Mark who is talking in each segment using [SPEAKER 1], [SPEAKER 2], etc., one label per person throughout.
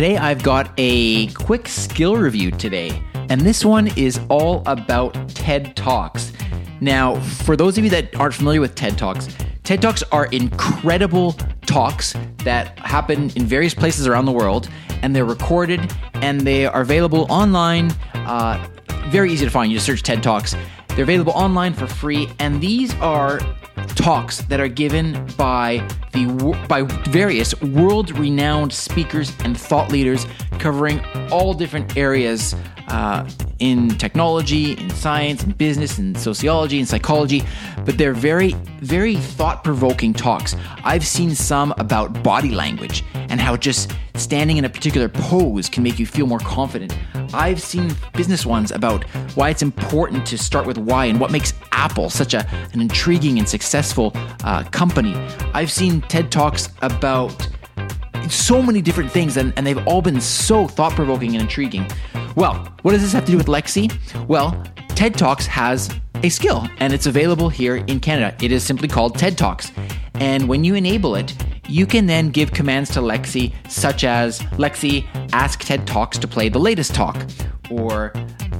[SPEAKER 1] today I've got a quick skill review today, and this one is all about TED Talks. Now, for those of you that aren't familiar with TED Talks, TED Talks are incredible talks that happen in various places around the world, and they're recorded and they are available online. Uh, very easy to find. You just search TED Talks. They're available online for free, and these are talks that are given by the by various world-renowned speakers and thought leaders covering all different areas uh, in technology, in science, in business, in sociology, in psychology. But they're very, very thought-provoking talks. I've seen some about body language and how just standing in a particular pose can make you feel more confident. I've seen business ones about why it's important to start with why and what makes Apple such a, an intriguing and successful uh, company. I've seen TED Talks about so many different things, and, and they've all been so thought provoking and intriguing. Well, what does this have to do with Lexi? Well, TED Talks has a skill, and it's available here in Canada. It is simply called TED Talks. And when you enable it, you can then give commands to Lexi, such as Lexi, ask TED Talks to play the latest talk, or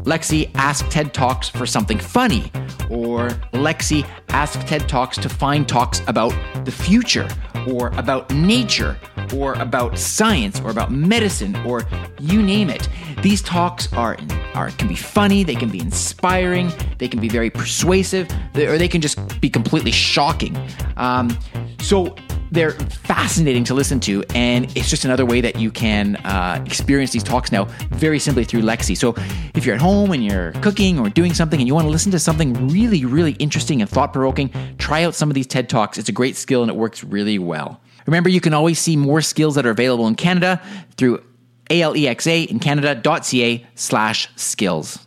[SPEAKER 1] Lexi, ask TED Talks for something funny, or Lexi, ask TED Talks to find talks about the future, or about nature, or about science, or about medicine, or you name it. These talks are, are can be funny, they can be inspiring, they can be very persuasive, or they can just be completely shocking. Um, so they're fascinating to listen to, and it's just another way that you can uh, experience these talks now very simply through Lexi. So if you're at home and you're cooking or doing something and you want to listen to something really, really interesting and thought provoking, try out some of these TED Talks. It's a great skill and it works really well. Remember, you can always see more skills that are available in Canada through alexa in canada.ca slash skills.